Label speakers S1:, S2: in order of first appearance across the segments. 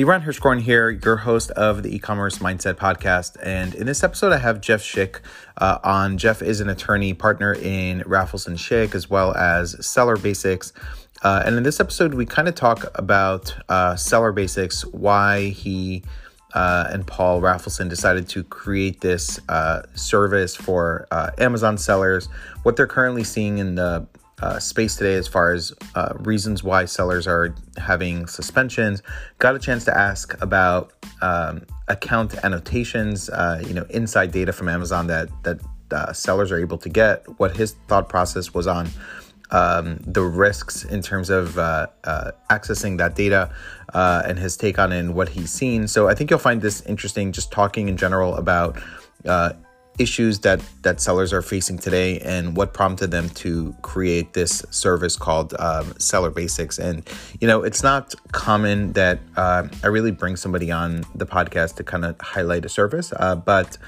S1: Liran Hirschkorn here, your host of the e-commerce mindset podcast. And in this episode, I have Jeff Schick uh, on. Jeff is an attorney partner in Rafelson Schick, as well as Seller Basics. Uh, and in this episode, we kind of talk about uh, Seller Basics, why he uh, and Paul Rafelson decided to create this uh, service for uh, Amazon sellers, what they're currently seeing in the uh, space today as far as uh, reasons why sellers are having suspensions. Got a chance to ask about um, account annotations, uh, you know, inside data from Amazon that that uh, sellers are able to get. What his thought process was on um, the risks in terms of uh, uh, accessing that data and his take on it and what he's seen. So I think you'll find this interesting. Just talking in general about issues that that sellers are facing today and what prompted them to create this service called um, seller basics. And you know it's not common that uh, i really bring somebody on the podcast to kind of highlight a service uh, but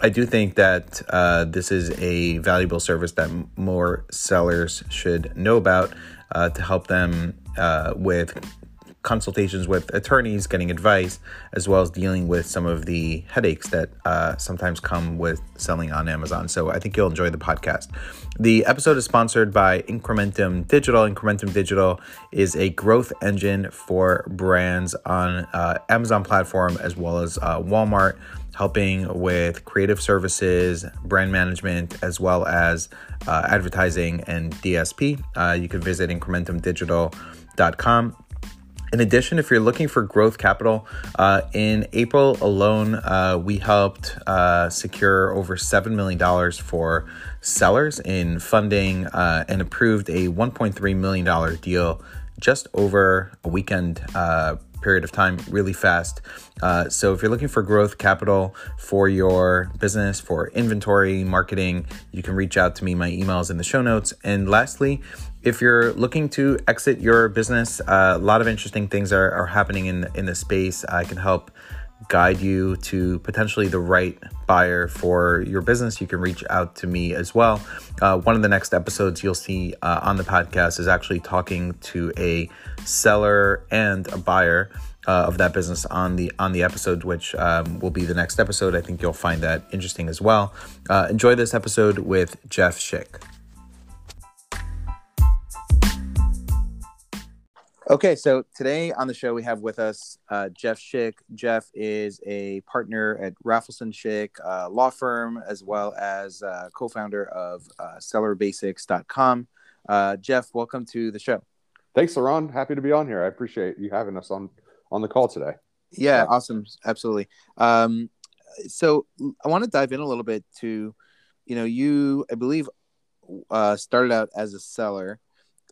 S1: i do think that uh, this is a valuable service that more sellers should know about uh, to help them uh, with consultations with attorneys, getting advice, as well as dealing with some of the headaches that uh, sometimes come with selling on Amazon. So I think you'll enjoy the podcast. The episode is sponsored by Incrementum Digital. Incrementum Digital is a growth engine for brands on uh, Amazon platform as well as uh, Walmart helping with creative services, brand management, as well as uh, advertising and DSP. Uh, you can visit incrementumdigital.com. In addition, if you're looking for growth capital, uh, in April alone, uh, we helped uh, secure over $7 million for sellers in funding uh, and approved a $1.3 million deal just over a weekend uh, period of time really fast. Uh, so if you're looking for growth capital for your business, for inventory, marketing, you can reach out to me. My email is in the show notes. And lastly, if you're looking to exit your business, uh, a lot of interesting things are, are happening in in the space. I can help guide you to potentially the right buyer for your business, you can reach out to me as well. Uh, one of the next episodes you'll see uh, on the podcast is actually talking to a seller and a buyer uh, of that business on the on the episode, which um, will be the next episode. I think you'll find that interesting as well. Uh, enjoy this episode with Jeff Schick. Okay, so today on the show we have with us uh, Jeff Schick. Jeff is a partner at Rafelson Schick uh, law firm, as well as uh, co-founder of uh, SellerBasics.com. Uh, Jeff, welcome to the show.
S2: Thanks, Liran. Happy to be on here. I appreciate you having us on on the call today.
S1: Yeah, yeah. awesome, absolutely. Um, so I want to dive in a little bit to, you know, you I believe uh, started out as a seller,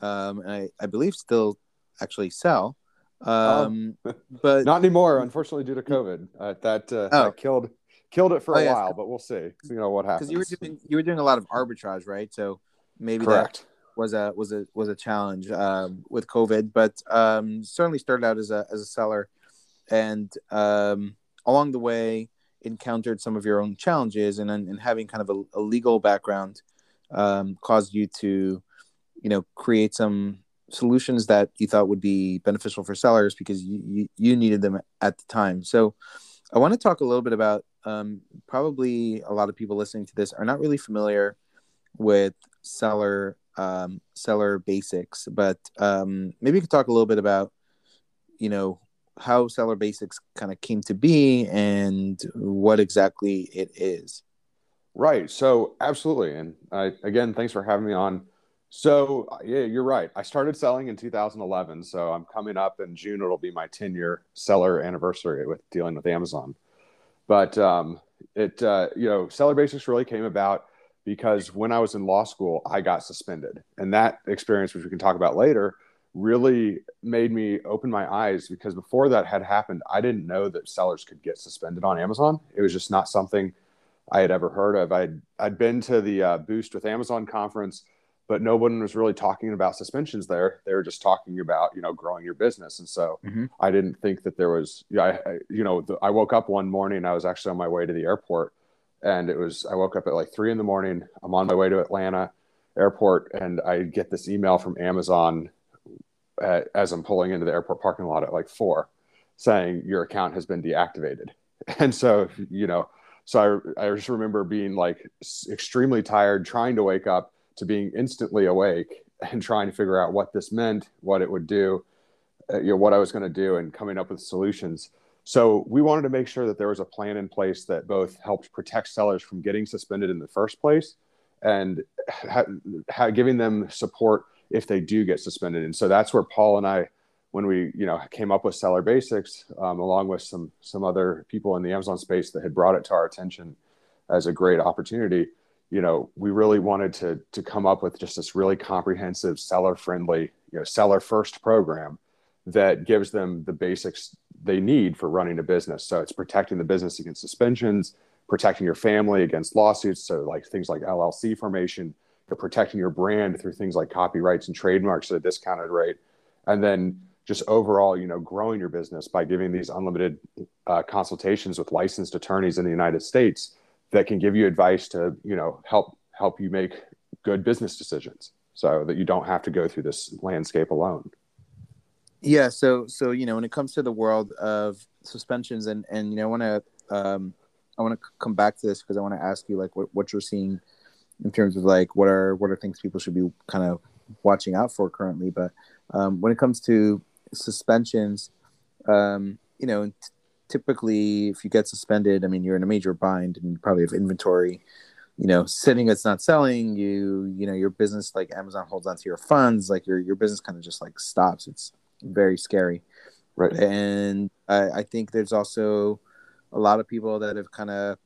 S1: um, and I, I believe still actually sell. Um,
S2: oh. but not anymore, unfortunately, due to COVID. Uh, that, uh, oh. that killed killed it for a oh, while, but we'll see. You know what happens.
S1: Because you were doing you were doing a lot of arbitrage, right? So maybe Correct. that was a was a was a challenge um, with COVID, but um, certainly started out as a as a seller, and um, along the way encountered some of your own challenges, and and having kind of a, a legal background um, caused you to, you know, create some solutions that you thought would be beneficial for sellers because you, you, you needed them at the time. So I want to talk a little bit about um, probably a lot of people listening to this are not really familiar with seller um, seller basics, but um, maybe you could talk a little bit about you know how seller basics kind of came to be and what exactly it is.
S2: Right. So absolutely, and I, again, thanks for having me on. So uh, yeah, you're right. I started selling in 2011, so I'm coming up in June. It'll be my 10 year seller anniversary with dealing with Amazon. But um, it uh, you know, seller basics really came about because when I was in law school, I got suspended, and that experience, which we can talk about later, really made me open my eyes because before that had happened, I didn't know that sellers could get suspended on Amazon. It was just not something I had ever heard of. I'd I'd been to the uh, Boost with Amazon conference but no one was really talking about suspensions there. They were just talking about you know growing your business, and so mm-hmm. I didn't think that there was. Yeah, I, I, you know, the, I woke up one morning. I was actually on my way to the airport, and it was I woke up at like three in the morning. I'm on my way to Atlanta airport, and I get this email from Amazon at, as I'm pulling into the airport parking lot at like four, saying your account has been deactivated. And so, you know, so I, I just remember being like extremely tired, trying to wake up to being instantly awake and trying to figure out what this meant, what it would do, uh, you know, what I was going to do, and coming up with solutions. So we wanted to make sure that there was a plan in place that both helped protect sellers from getting suspended in the first place and ha- ha- giving them support if they do get suspended. And so that's where Paul and I, when we you know came up with Seller Basics, um, along with some some other people in the Amazon space that had brought it to our attention as a great opportunity, you know, we really wanted to to come up with just this really comprehensive seller friendly, you know, seller first program that gives them the basics they need for running a business. So it's protecting the business against suspensions, protecting your family against lawsuits. So like things like LLC formation, you're protecting your brand through things like copyrights and trademarks at a discounted rate, and then just overall, you know, growing your business by giving these unlimited uh, consultations with licensed attorneys in the United States that can give you advice to, you know, help help you make good business decisions, so that you don't have to go through this landscape alone.
S1: Yeah. So so you know when it comes to the world of suspensions and and you know I want to um, I want to come back to this because I want to ask you like what what you're seeing in terms of like what are what are things people should be kind of watching out for currently. But um, when it comes to suspensions, um, you know, t- typically if you get suspended, I mean you're in a major bind and you probably have inventory you know sitting it's not selling you you know your business like amazon holds onto your funds like your your business kind of just like stops it's very scary.
S2: Right.
S1: And I, I think there's also a lot of people that have kind of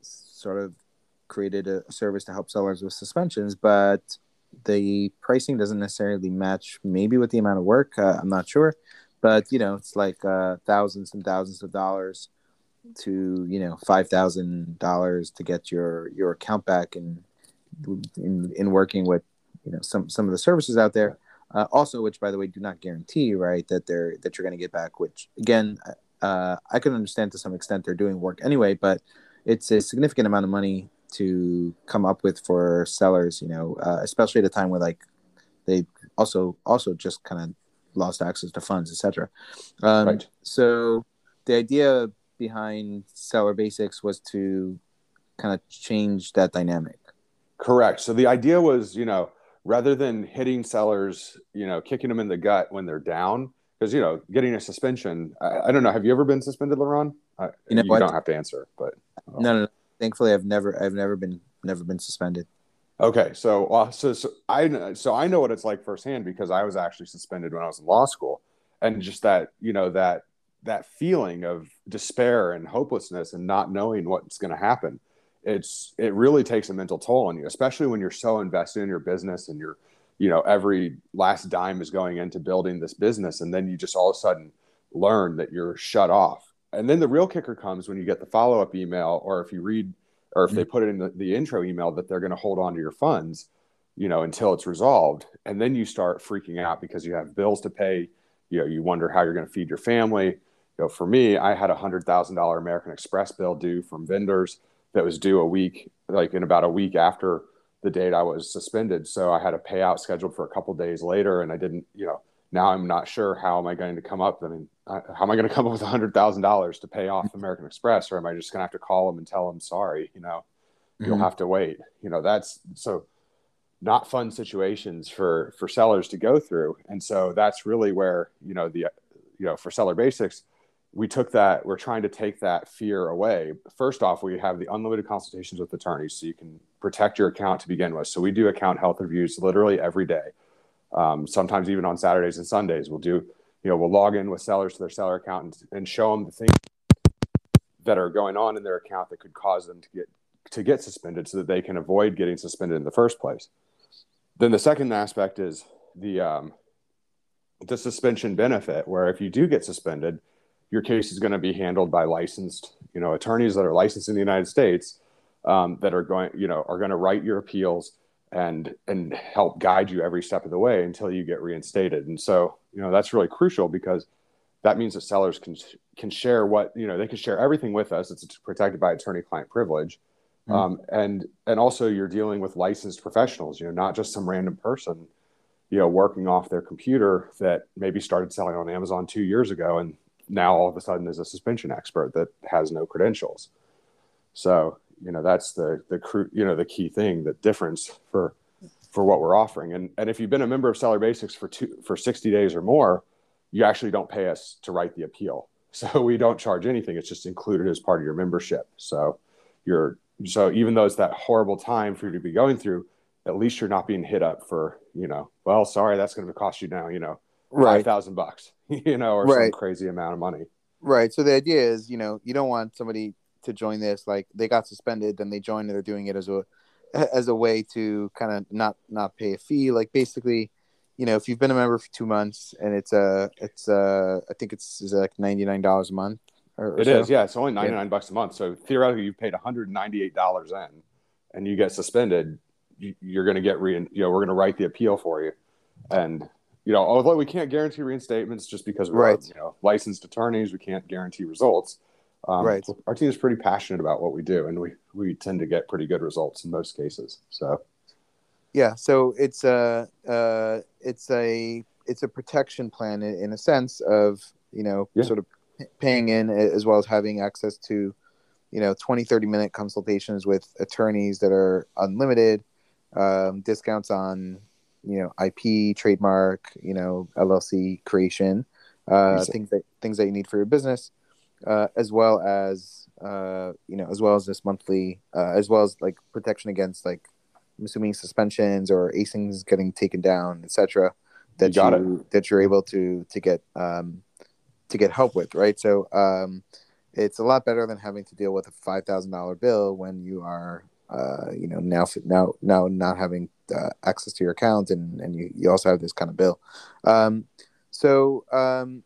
S1: sort of created a service to help sellers with suspensions, but the pricing doesn't necessarily match maybe with the amount of work. Uh, I'm not sure, but you know, it's like uh, thousands and thousands of dollars to you know five thousand dollars to get your your account back and in, in in working with you know some some of the services out there. Uh, also which by the way do not guarantee right that they're that you're going to get back which again uh, i can understand to some extent they're doing work anyway but it's a significant amount of money to come up with for sellers you know uh, especially at a time where like they also also just kind of lost access to funds etc um, right. so the idea behind seller basics was to kind of change that dynamic
S2: correct so the idea was you know rather than hitting sellers, you know, kicking them in the gut when they're down, because you know, getting a suspension. I, I, don't know. Have you ever been suspended, Liran? I, you know, you don't have to answer, but
S1: no, no, no. Thankfully, I've never, I've never been, never been suspended.
S2: Okay, so uh, so so I so I know what it's like firsthand because I was actually suspended when I was in law school, and just that you know that that feeling of despair and hopelessness and not knowing what's going to happen it's it really takes a mental toll on you especially when you're so invested in your business and you're you know every last dime is going into building this business. And then you just all of a sudden learn that you're shut off. And then the real kicker comes when you get the follow-up email or if you read or if they mm-hmm. put it in the, the intro email that they're going to hold on to your funds you know until it's resolved and then you start freaking out because you have bills to pay you know you wonder how you're going to feed your family you know for me i had a hundred thousand dollar american express bill due from vendors that was due a week, like in about a week after the date I was suspended. So I had a payout scheduled for a couple days later, and I didn't, you know, now I'm not sure how am I going to come up. I mean, how am I going to come up with a hundred thousand dollars to pay off American Express, or am I just going to have to call them and tell them sorry? You know, mm-hmm. you'll have to wait. You know, that's so not fun situations for for sellers to go through, and so that's really where you know the you know for seller basics we took that we're trying to take that fear away first off we have the unlimited consultations with attorneys so you can protect your account to begin with so we do account health reviews literally every day um, sometimes even on saturdays and sundays we'll do you know we'll log in with sellers to their seller account and, and show them the things that are going on in their account that could cause them to get to get suspended so that they can avoid getting suspended in the first place. Then the second aspect is the um, the suspension benefit where if you do get suspended your case is going to be handled by licensed, you know, attorneys that are licensed in the United States um, that are going, you know, are going to write your appeals and and help guide you every step of the way until you get reinstated. And so, you know, that's really crucial because that means that sellers can can share what you know they can share everything with us. It's protected by attorney-client privilege, mm-hmm. um, and and also you're dealing with licensed professionals. You know, not just some random person, you know, working off their computer that maybe started selling on Amazon two years ago and now all of a sudden is a suspension expert that has no credentials. So you know that's the the cru- you know the key thing, the difference for for what we're offering. And and if you've been a member of Seller Basics for two for 60 days or more, you actually don't pay us to write the appeal. So we don't charge anything. It's just included as part of your membership. So you're so even though it's that horrible time for you to be going through, at least you're not being hit up for, you know, well, sorry, that's going to cost you now, you know,
S1: Right.
S2: five thousand bucks, you know, or
S1: Right.
S2: some crazy amount of money.
S1: Right. So the idea is, you know, you don't want somebody to join this like they got suspended, then they join and they're doing it as a as a way to kind of not not pay a fee. Like basically, you know, if you've been a member for two months and it's uh it's uh I think it's is it like ninety nine dollars a month. Or, or
S2: It
S1: so?
S2: is, yeah. It's only ninety nine bucks a month. So theoretically, you've paid one hundred ninety eight dollars in, and you get suspended. You, you're going to get re. You know, we're going to write the appeal for you, and you know, although we can't guarantee reinstatements just because we're
S1: Right.
S2: you know licensed attorneys, we can't guarantee results. Um,
S1: Right.
S2: Our team is pretty passionate about what we do, and we we tend to get pretty good results in most cases. So
S1: Yeah, so it's a uh, it's a it's a protection plan in, in a sense of you know
S2: Yeah.
S1: sort of paying in as well as having access to you know 20 30 minute consultations with attorneys that are unlimited um, discounts on you know ip trademark you know llc creation uh,
S2: Exactly.
S1: things that things that you need for your business uh, as well as uh, you know as well as this monthly uh, as well as like protection against like I'm assuming suspensions or ASINs getting taken down, etc. That
S2: You
S1: you that you're able to to get um, to get help with, right? So um, it's a lot better than having to deal with a five thousand dollar bill when you are uh, you know now now now not having uh, access to your account and and you, you also have this kind of bill. Um, so um,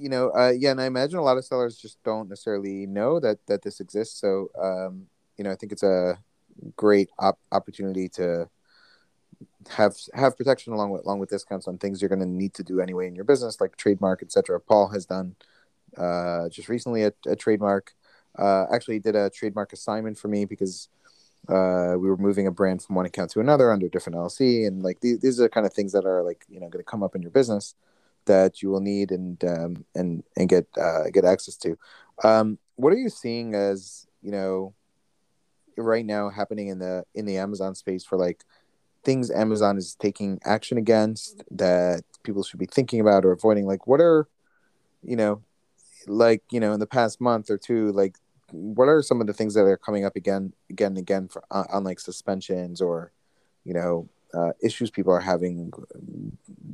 S1: you know uh, yeah, and I imagine a lot of sellers just don't necessarily know that that this exists. So um, you know I think it's a great op- opportunity to have have protection along with along with discounts on things you're going to need to do anyway in your business like trademark etc paul has done uh, just recently a, a trademark uh, actually did a trademark assignment for me because uh, we were moving a brand from one account to another under different LLC and like these, these are the kind of things that are like you know going to come up in your business that you will need and um, and and get uh, get access to um, what are you seeing as you know right now happening in the in the Amazon space for like things Amazon is taking action against that people should be thinking about or avoiding? Like, what are you know, like you know, in the past month or two, like what are some of the things that are coming up again, again and again for on, on like suspensions or you know uh, issues people are having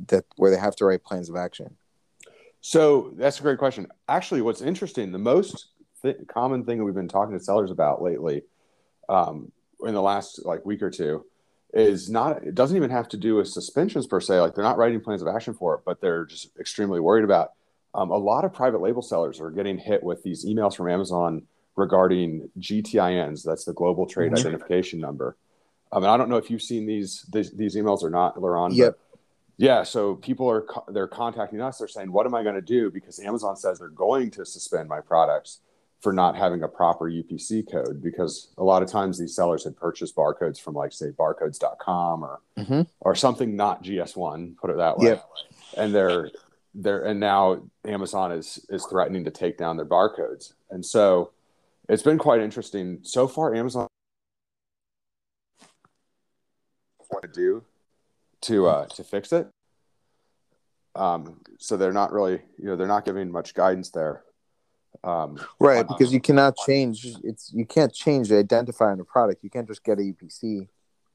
S1: that where they have to write plans of action?
S2: So that's a great question. Actually, what's interesting, the most th- common thing that we've been talking to sellers about lately, um, in the last like week or two, is not. It doesn't even have to do with suspensions per se. Like they're not writing plans of action for it, but they're just extremely worried about. Um, a lot of private label sellers are getting hit with these emails from Amazon regarding GTINs. That's the Global Trade
S1: Mhm.
S2: Identification Number. I mean, I don't know if you've seen these these, these emails or not, Liran. but
S1: Yep.
S2: yeah, so people are they're contacting us. They're saying, "What am I going to do?" Because Amazon says they're going to suspend my products for not having a proper UPC code. Because a lot of times these sellers had purchased barcodes from, like, say, barcodes.com or
S1: Mm-hmm.
S2: or something not GS1, put it that way.
S1: Yep.
S2: And they're they're and now Amazon is is threatening to take down their barcodes. And so it's been quite interesting so far. Amazon what to do to uh, to fix it. Um, so they're not really, you know, they're not giving much guidance there. Um,
S1: Right,
S2: on-
S1: because you cannot change it's you can't change the identifier on a product. You can't just get a UPC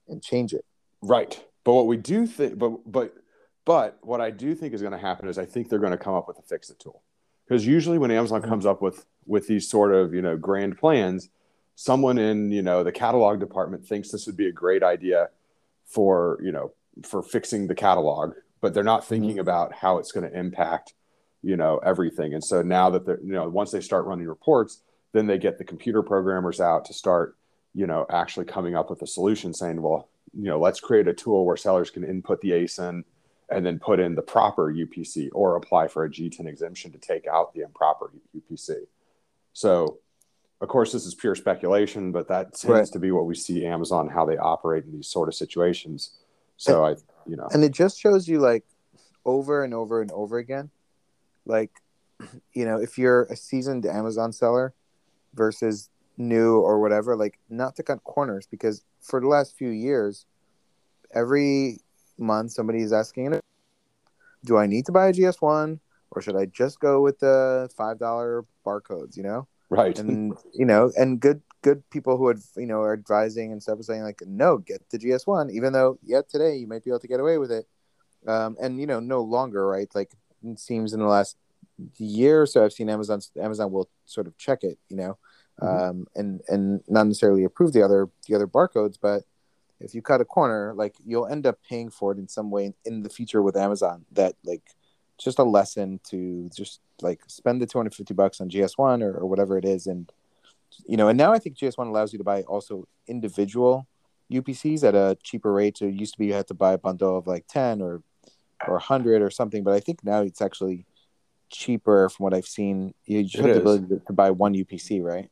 S1: and change it.
S2: Right. But what we do think, but but but what I do think is going to happen is I think they're going to come up with a fix it tool because usually when Amazon comes up with with these sort of you know grand plans, someone in you know the catalog department thinks this would be a great idea for you know for fixing the catalog, but they're not mm-hmm. thinking about how it's going to impact you know everything. And so now that they're you know once they start running reports, then they get the computer programmers out to start you know actually coming up with a solution saying well you know, let's create a tool where sellers can input the ASIN and then put in the proper UPC or apply for a GTIN exemption to take out the improper UPC. So, of course, this is pure speculation, but that tends
S1: Right.
S2: to be what we see Amazon how they operate in these sort of situations. So, I, you know,
S1: And it just shows you like over and over and over again, like you know, if you're a seasoned Amazon seller versus new or whatever, like not to cut corners because for the last few years, every month somebody is asking, do I need to buy a GS1 or should I just go with the $5 barcodes, you know?
S2: Right.
S1: And, you know, and good, good people who had, you know, are advising and stuff are saying like, no, get the GS1, even though, yeah, today you might be able to get away with it. Um, and, you know, no longer, right? Like it seems in the last year or so, I've seen Amazon, Amazon will sort of check it, you know, mm-hmm. um, and, and not necessarily approve the other, the other barcodes, but if you cut a corner, like you'll end up paying for it in some way in the future with Amazon. That like just a lesson to just like spend the 250 bucks on GS1 or, or whatever it is. And, you know, and now I think GS1 allows you to buy also individual UPCs at a cheaper rate. So it used to be you had to buy a bundle of like 10 or, or 100 or something. But I think now it's actually cheaper from what I've seen. You just it have is. the ability to, to buy one UPC, right?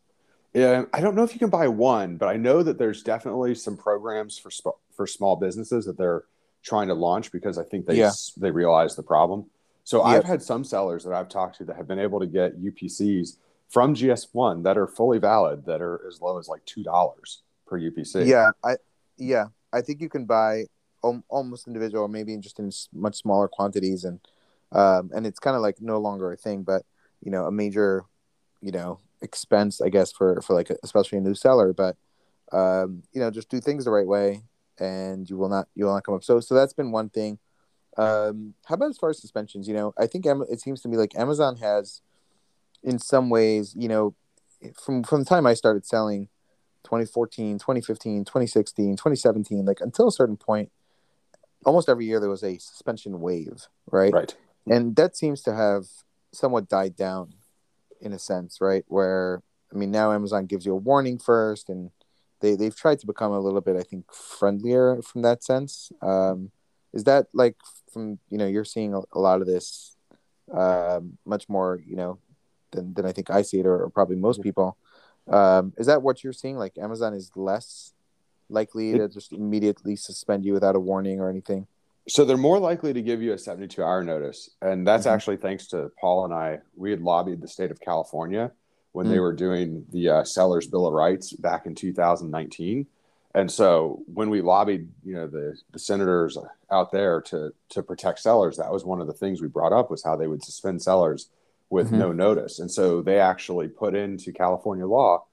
S2: Yeah, I don't know if you can buy one, but I know that there's definitely some programs for sp- for small businesses that they're trying to launch because I think they yeah. they realize the problem. So I've had some sellers that I've talked to that have been able to get UPCs from GS1 that are fully valid that are as low as like two dollars per UPC.
S1: Yeah, I yeah I think you can buy almost individual, maybe just in much smaller quantities, and um, and it's kind of like no longer a thing. But you know, a major you know expense, I guess, for for like a, especially a new seller. But um, you know, just do things the right way, and you will not you will not come up. So so that's been one thing. Um, how about as far as suspensions? You know, I think it seems to me like Amazon has, in some ways, you know, from from the time I started selling, 2014, 2015, 2016, 2017, like until a certain point, almost every year there was a suspension wave, right?
S2: Right.
S1: And that seems to have somewhat died down in a sense, right? Where I mean, now Amazon gives you a warning first, and they they've tried to become a little bit, I think, friendlier from that sense. Um, is that like from you know you're seeing a, a lot of this um, much more you know than than I think I see it, or, or probably most people. Um, is that what you're seeing? Like Amazon is less likely to just immediately suspend you without a warning or anything.
S2: So they're more likely to give you a 72 hour notice. And that's mm-hmm. actually thanks to Paul and I. We had lobbied the state of California when mm-hmm. they mm. were doing the uh, seller's bill of rights back in 2019. And so when we lobbied, you know, the, the senators out there to to protect sellers, that was one of the things we brought up was how they would suspend sellers with mm-hmm. no notice. And so they actually put into California law.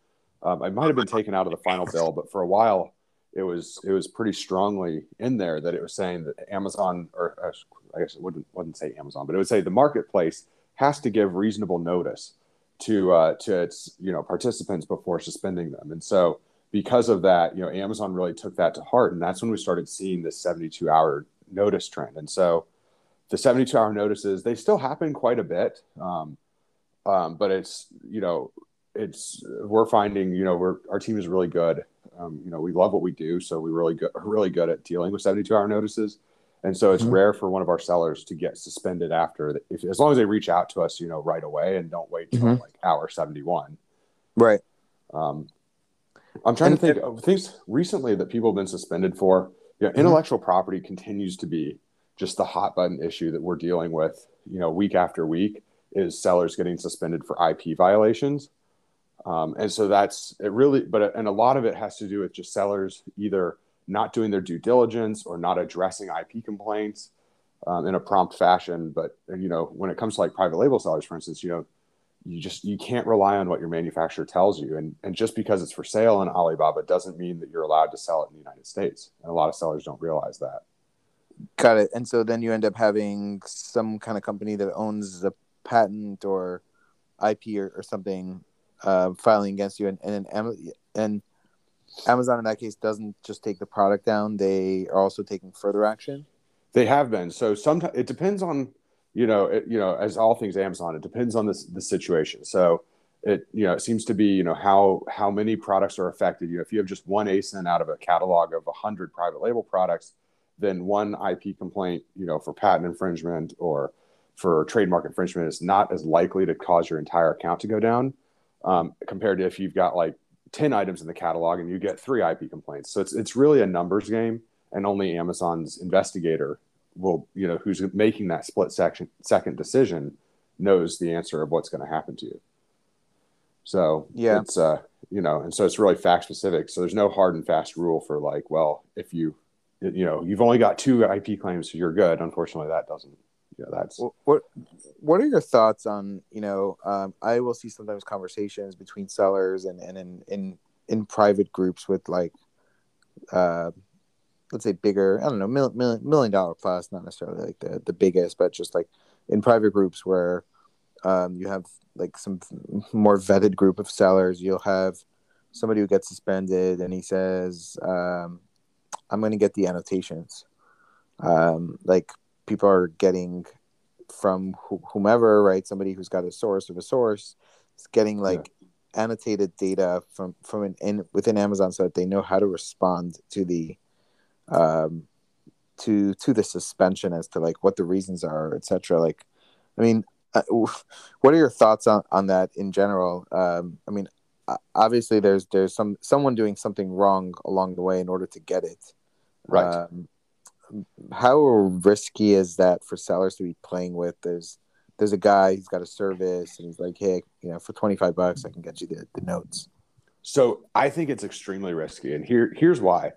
S2: Um, it might have been taken out of the final bill, but for a while it was it was pretty strongly in there that it was saying that Amazon or uh, I guess it wouldn't wouldn't say Amazon, but it would say the marketplace has to give reasonable notice to uh, to its you know participants before suspending them, and so because of that, you know, Amazon really took that to heart, and that's when we started seeing this 72 hour notice trend, and so the 72 hour notices they still happen quite a bit, um, um, but it's you know it's we're finding you know we're our team is really good um, you know, we love what we do, so we really good, really good at dealing with 72 hour notices. And so it's mm-hmm. rare for one of our sellers to get suspended after, if, as long as they reach out to us, you know, right away and don't wait till mm-hmm. like hour 71.
S1: Right.
S2: Um, I'm trying and, to think of things recently that people have been suspended for. You know, mm-hmm. intellectual property continues to be just the hot button issue that we're dealing with, you know, week after week is sellers getting suspended for IP violations. Um, and so that's it really, but and a lot of it has to do with just sellers either not doing their due diligence or not addressing IP complaints um, in a prompt fashion. But you know, when it comes to like private label sellers, for instance, you know, you just you can't rely on what your manufacturer tells you, and and just because it's for sale in Alibaba doesn't mean that you're allowed to sell it in the United States. And a lot of sellers don't realize that.
S1: Got it. And so then you end up having some kind of company that owns a patent or IP or, or something uh, filing against you, and and and Amazon in that case doesn't just take the product down; they are also taking further action.
S2: They have been. So sometimes it depends on you know it, you know as all things Amazon, it depends on this the situation. So it you know it seems to be you know how how many products are affected. You know if you have just one ASIN out of a catalog of hundred private label products, then one IP complaint you know for patent infringement or for trademark infringement is not as likely to cause your entire account to go down um, compared to if you've got like 10 items in the catalog and you get three IP complaints. So it's, it's really a numbers game and only Amazon's investigator will, you know, who's making that split section, second decision knows the answer of what's going to happen to you. So
S1: Yeah.
S2: it's uh you know, and so it's really fact specific. So there's no hard and fast rule for like, well, if you you know you've only got two IP claims, so you're good. Unfortunately, that doesn't. yeah that's
S1: Wh- what what are your thoughts on you know um, i will see sometimes conversations between sellers and and in in, in private groups with like uh let's say bigger i don't know mil, mil, million dollar plus not necessarily like the the biggest but just like in private groups where um you have like some more vetted group of sellers you'll have somebody who gets suspended and he says um i'm going to get the annotations um like people are getting from wh- whomever, right? Somebody who's got a source of a source, is getting like annotated data from from an in within Amazon so that they know how to respond to the um to to the suspension as to like what the reasons are, etc. Like, I mean, uh, what are your thoughts on on that in general? Um, I mean, obviously there's there's some someone doing something wrong along the way in order to get it.
S2: right.
S1: Um, how risky is that for sellers to be playing with? There's there's a guy he's got a service and he's like, hey, you know, for twenty five bucks I can get you the, the notes.
S2: So I think it's extremely risky, and here here's why.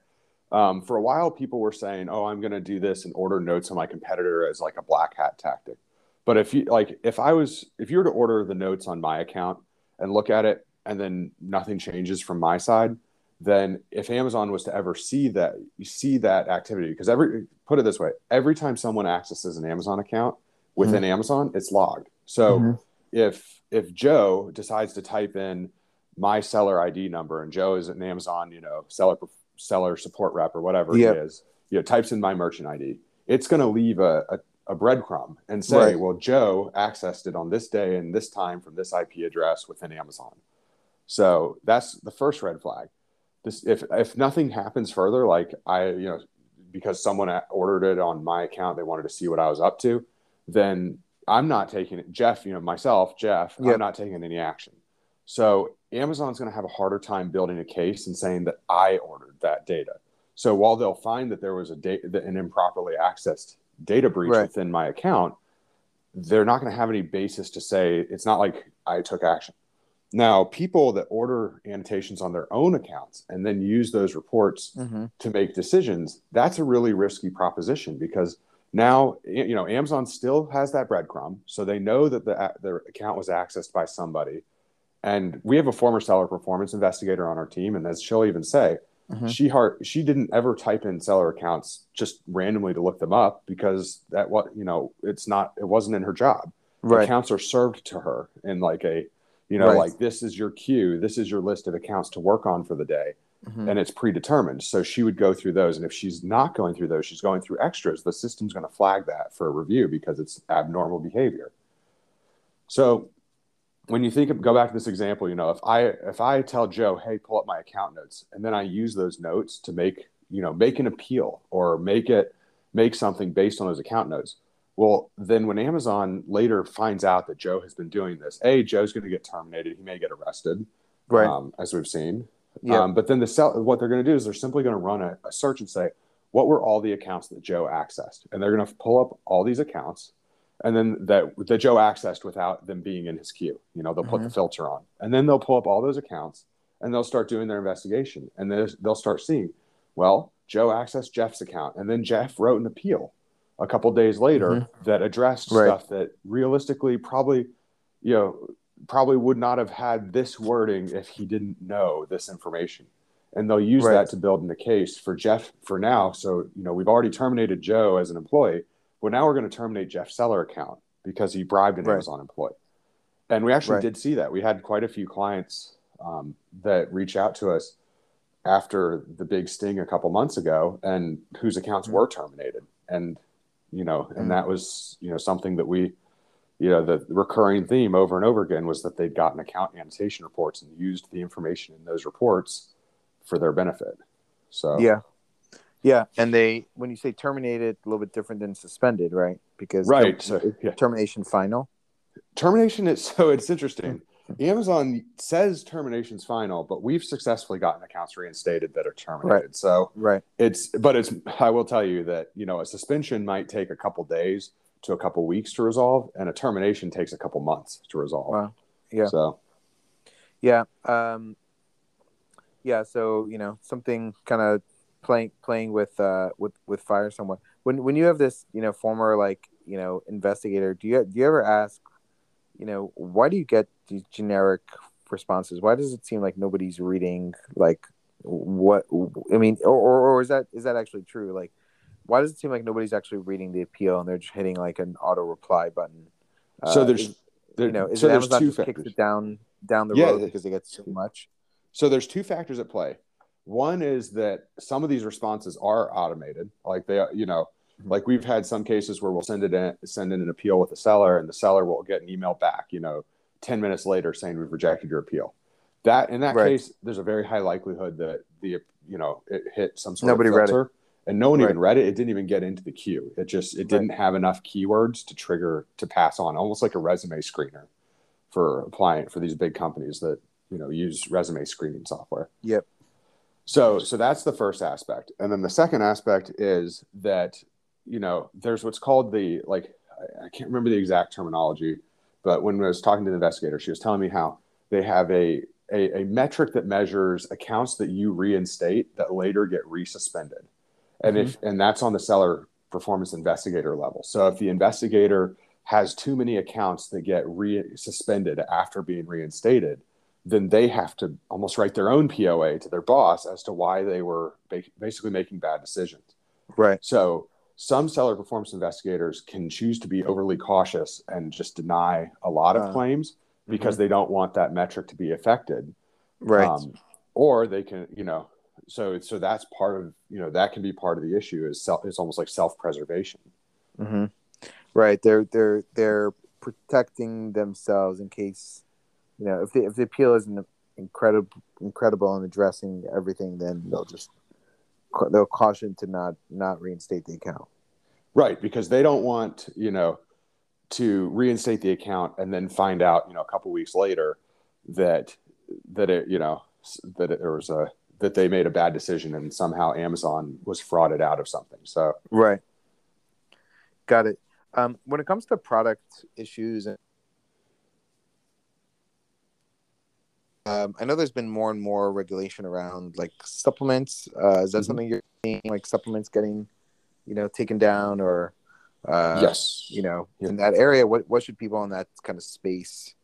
S2: Um, for a while, people were saying, "Oh, I'm going to do this and order notes on my competitor as like a black hat tactic." But if you like, if I was, if you were to order the notes on my account and look at it, and then nothing changes from my side, then if Amazon was to ever see that, you see that activity, because every put it this way, every time someone accesses an Amazon account within Amazon, it's logged. So
S1: Mhm.
S2: if if Joe decides to type in my seller ID number, and Joe is an Amazon, you know, seller seller support rep or whatever
S1: Yep.
S2: he is, you know, types in my merchant ID, it's going to leave a, a, a breadcrumb and say,
S1: Right.
S2: well, Joe accessed it on this day and this time from this IP address within Amazon. So that's the first red flag. This, if if nothing happens further, like I, you know, because someone ordered it on my account, they wanted to see what I was up to, then I'm not taking it. Jeff, you know, myself, Jeff,
S1: Yep.
S2: I'm not taking any action. So Amazon's going to have a harder time building a case and saying that I ordered that data. So while they'll find that there was a data, an improperly accessed data breach
S1: Right.
S2: within my account, they're not going to have any basis to say it's not like I took action. Now, people that order annotations on their own accounts and then use those reports
S1: Mm-hmm.
S2: to make decisions, that's a really risky proposition because now you know Amazon still has that breadcrumb, so they know that the their account was accessed by somebody. And we have a former seller performance investigator on our team, and as she'll even say,
S1: Mhm.
S2: she heart she didn't ever type in seller accounts just randomly to look them up because that what you know it's not it wasn't in her job
S1: Right.
S2: accounts are served to her in like a you know
S1: Right.
S2: like this is your queue this is your list of accounts to work on for the day
S1: Mhm.
S2: and it's predetermined so she would go through those and if she's not going through those she's going through extras the system's going to flag that for a review because it's abnormal behavior so when you think of go back to this example you know if i if i tell joe hey pull up my account notes and then i use those notes to make you know make an appeal or make it make something based on those account notes well then when amazon later finds out that joe has been doing this a joe's going to get terminated he may get arrested
S1: Right.
S2: um, as we've seen
S1: Yeah.
S2: um, but then the sell, what they're going to do is they're simply going to run a, a search and say, what were all the accounts that Joe accessed? And they're going to pull up all these accounts, and then that that Joe accessed without them being in his queue. You know, they'll put the mm-hmm. filter on, and then they'll pull up all those accounts, and they'll start doing their investigation, and then they'll start seeing, well, Joe accessed Jeff's account, and then Jeff wrote an appeal a couple days later mm-hmm. that addressed
S1: Right.
S2: stuff that realistically probably, you know, probably would not have had this wording if he didn't know this information. And they'll use
S1: Right.
S2: that to build in the case for Jeff for now. So, you know, we've already terminated Joe as an employee, but now we're going to terminate Jeff's seller account because he bribed an
S1: Right.
S2: Amazon employee. And we actually
S1: Right.
S2: did see that. We had quite a few clients um, that reach out to us after the big sting a couple months ago and whose accounts
S1: Mhm.
S2: were terminated. And, you know, and
S1: Mhm.
S2: that was, you know, something that we, you know, the recurring theme over and over again was that they'd gotten account annotation reports and used the information in those reports for their benefit. So,
S1: Yeah. Yeah. And they, when you say terminated, a little bit different than suspended, right? Because
S2: right.
S1: term-
S2: So, yeah.
S1: termination final.
S2: termination is so it's interesting. Amazon says termination's final, but we've successfully gotten accounts reinstated that are terminated. Right. So
S1: Right.
S2: it's, but it's, I will tell you that, you know, a suspension might take a couple days, to a couple weeks to resolve, and a termination takes a couple months to resolve.
S1: Wow. Yeah.
S2: So
S1: Yeah. Um, yeah. So you know, something kind of playing playing with uh with with fire somewhat. When when you have this, you know, former like you know investigator, do you do you ever ask, you know, why do you get these generic responses? Why does it seem like nobody's reading like what I mean, or or, or is that is that actually true? Like, why does it seem like nobody's actually reading the appeal and they're just hitting like an auto reply button?
S2: so
S1: Uh,
S2: there's
S1: is-
S2: there,
S1: you know, is
S2: so
S1: it
S2: there's
S1: Amazon
S2: two
S1: just kicks it down down the
S2: Yeah,
S1: road because they get so much?
S2: So there's two factors at play. One is that some of these responses are automated, like they, you know,
S1: Mhm.
S2: like we've had some cases where we'll send it in, send in an appeal with the seller, and the seller will get an email back, you know, ten minutes later saying we've rejected your appeal. That in that
S1: Right.
S2: case, there's a very high likelihood that the, you know, it hit some sort
S1: Nobody
S2: of
S1: read it.
S2: and no one
S1: Right.
S2: even read it. It didn't even get into the queue. It just it didn't have enough keywords to trigger to pass on, almost like a resume screener for applying for these big companies that you know use resume screening software.
S1: Yep.
S2: So so that's the first aspect, and then the second aspect is that you know there's what's called the like I, can't remember the exact terminology, but when I was talking to the investigator, she was telling me how they have a a, a metric that measures accounts that you reinstate that later get resuspended, and if mm-hmm. and that's on the seller performance investigator level. So if the investigator has too many accounts that get re suspended after being reinstated, then they have to almost write their own POA to their boss as to why they were ba- basically making bad decisions.
S1: Right.
S2: So some seller performance investigators can choose to be overly cautious and just deny a lot of
S1: Uh,
S2: claims because they don't want that metric to be affected.
S1: Right.
S2: Um, or they can, you know, so so that's part of you know that can be part of the issue is self is almost like self preservation.
S1: hmm Right. They're they're they're protecting themselves in case you know if the if the appeal isn't incredible incredible in addressing everything, then they'll just they'll caution to not not reinstate the account.
S2: Right, because they don't want, you know, to reinstate the account and then find out, you know, a couple weeks later that that it, you know, that it, there was a that they made a bad decision and somehow Amazon was frauded out of something. So,
S1: Right. Got it. Um, when it comes to product issues, um, I know there's been more and more regulation around like supplements. Uh, is that
S2: Mhm.
S1: something you're seeing, like supplements getting, you know, taken down or, uh,
S2: yes.
S1: you know,
S2: Yeah.
S1: in that area? What what should people in that kind of space?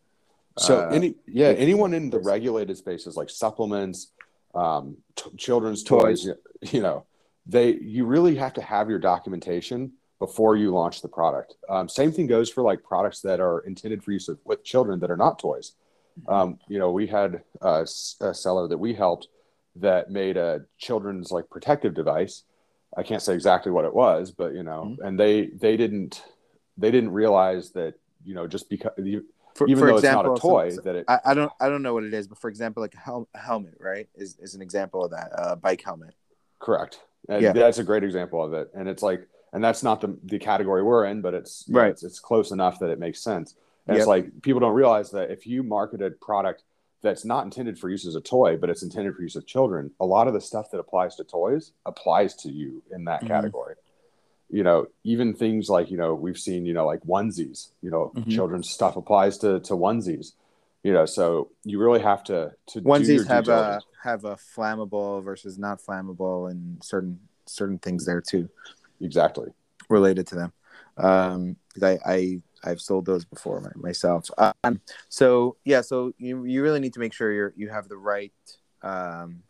S2: So
S1: uh,
S2: any yeah, anyone in the regulated spaces like supplements, um, t- children's toys,
S1: Toys.
S2: you know, they you really have to have your documentation before you launch the product. Um, same thing goes for like products that are intended for use of, with children that are not toys. Um, you know, we had uh, a seller that we helped that made a children's like protective device. I can't say exactly what it was, but you know, mm-hmm. and they they didn't they didn't realize that you know just because you,
S1: For,
S2: even
S1: for
S2: though
S1: example,
S2: it's not a toy
S1: some-
S2: that it
S1: I, I don't I don't know what it is, but for example, like a, hel- helmet, right, is is an example of that. A bike helmet.
S2: correct and
S1: Yeah.
S2: that's a great example of it and it's like and that's not the, the category we're in but it's you know,
S1: Right.
S2: it's, it's close enough that it makes sense and
S1: Yep.
S2: it's like people don't realize that if you market a product that's not intended for use as a toy but it's intended for use of children a lot of the stuff that applies to toys applies to you in that
S1: Mhm.
S2: category you know even things like you know we've seen you know like onesies you know
S1: Mhm.
S2: children's stuff applies to to onesies you know so you really have to to
S1: Onesies have a have a flammable versus not flammable and certain certain things there too
S2: exactly
S1: related to them. Um, I I I've sold those before my, myself. Um, so yeah, so you you really need to make sure you're you have the right um,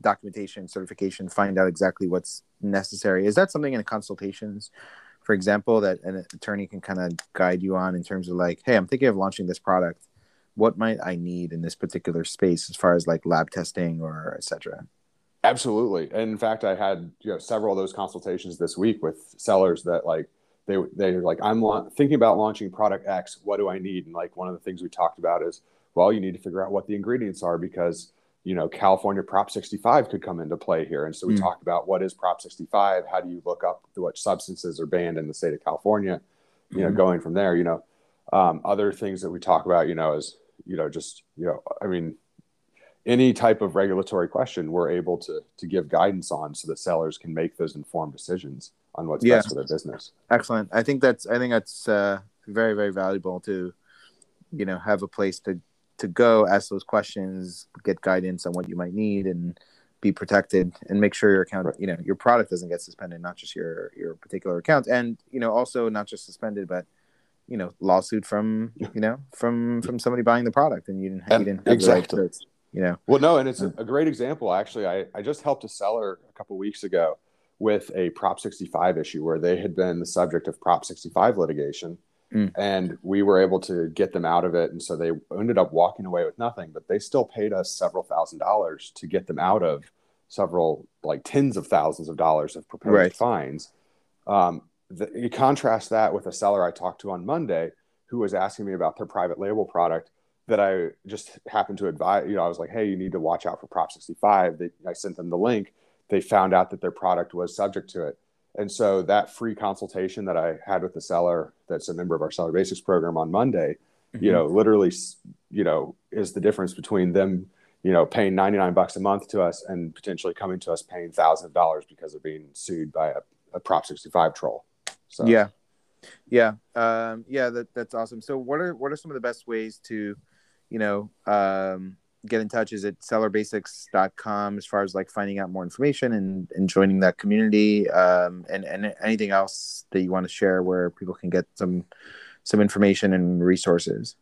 S1: documentation certification. Find out exactly what's necessary. Is that something in consultations? For example, that an attorney can kind of guide you on in terms of like, hey, I'm thinking of launching this product. What might I need in this particular space as far as like lab testing or etc.
S2: Absolutely. And in fact, I had you know several of those consultations this week with sellers that like they they were like I'm la- thinking about launching product X. What do I need? And like one of the things we talked about is well, you need to figure out what the ingredients are because you know California Prop 65 could come into play here. And so we
S1: Mm.
S2: talked about what is Prop 65. How do you look up what substances are banned in the state of California? You know,
S1: Mhm.
S2: going from there. You know, um, other things that we talk about. You know, is you know just you know I mean any type of regulatory question we're able to to give guidance on so that sellers can make those informed decisions on what's
S1: Yeah.
S2: best for their business.
S1: Excellent. I think that's I think that's uh, very very valuable to you know have a place to to go ask those questions, get guidance on what you might need, and be protected and make sure your account
S2: Right.
S1: you know your product doesn't get suspended, not just your your particular account, and you know also not just suspended, but you know lawsuit from you know from from somebody buying the product and you didn't you didn't have the right
S2: exactly.
S1: You know
S2: Well, no, and it's a, a great example. Actually, I, I just helped a seller a couple weeks ago with a Prop 65 issue where they had been the subject of Prop 65 litigation.
S1: Mm.
S2: And we were able to get them out of it. And so they ended up walking away with nothing, but they still paid us several thousand dollars to get them out of several, like tens of thousands of dollars of proposed
S1: Right.
S2: fines. Um, the, you contrast that with a seller I talked to on Monday who was asking me about their private label product that I just happened to advise. You know, I was like, "Hey, you need to watch out for Prop 65." They, I sent them the link. They found out that their product was subject to it, and so that free consultation that I had with the seller, that's a member of our Seller Basics program on Monday, you know, literally, you know, is the difference between them, you know, paying 99 bucks a month to us and potentially coming to us paying thousands of dollars because of being sued by a, a Prop 65 troll. So
S1: Yeah, yeah, um, yeah. That that's awesome. So, what are what are some of the best ways to, you know, um, get in touch? Is it sellerbasics.com as far as like finding out more information and, and joining that community, um, and and anything else that you want to share where people can get some some information and resources?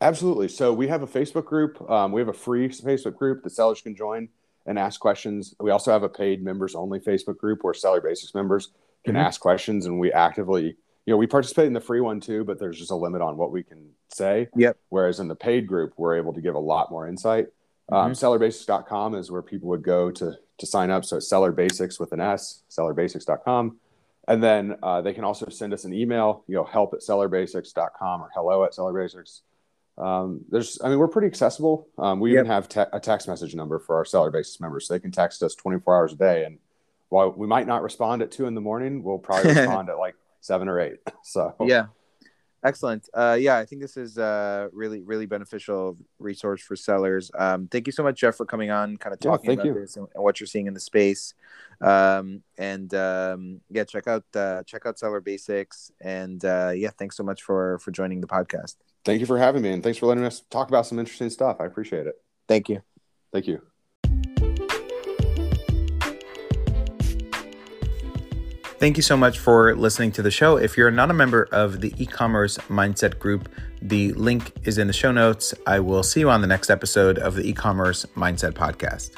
S2: Absolutely. So we have a Facebook group. Um, we have a free Facebook group that sellers can join and ask questions. We also have a paid members only Facebook group where Seller Basics members can
S1: Mhm.
S2: ask questions, and we actively, you know, we participate in the free one too, but there's just a limit on what we can say.
S1: Yep.
S2: Whereas in the paid group, we're able to give a lot more insight. Um, sellerbasics.com is where people would go to to sign up. So it's Seller Basics with an S, sellerbasics.com. And then uh, they can also send us an email, you know, help at sellerbasics.com or hello at sellerbasics. Um, there's, I mean, we're pretty accessible. Um, we even have te- a text message number for our Seller Basics members, so they can text us 24 hours a day. And while we might not respond at two in the morning, we'll probably respond at like seven or eight. So
S1: Yeah. Excellent. Uh, yeah, I think this is a really, really beneficial resource for sellers. Um, thank you so much, Jeff, for coming on, kind of talking
S2: thank
S1: about
S2: you.
S1: this and, and what you're seeing in the space. Um, and um, yeah, check out uh, check out Seller Basics. And uh, yeah, thanks so much for for joining the podcast.
S2: thank you for having me, and thanks for letting us talk about some interesting stuff. I appreciate it.
S1: Thank you.
S2: Thank you.
S3: Thank you so much for listening to the show. If you're not a member of the e commerce mindset group, the link is in the show notes. I will see you on the next episode of the e commerce mindset podcast.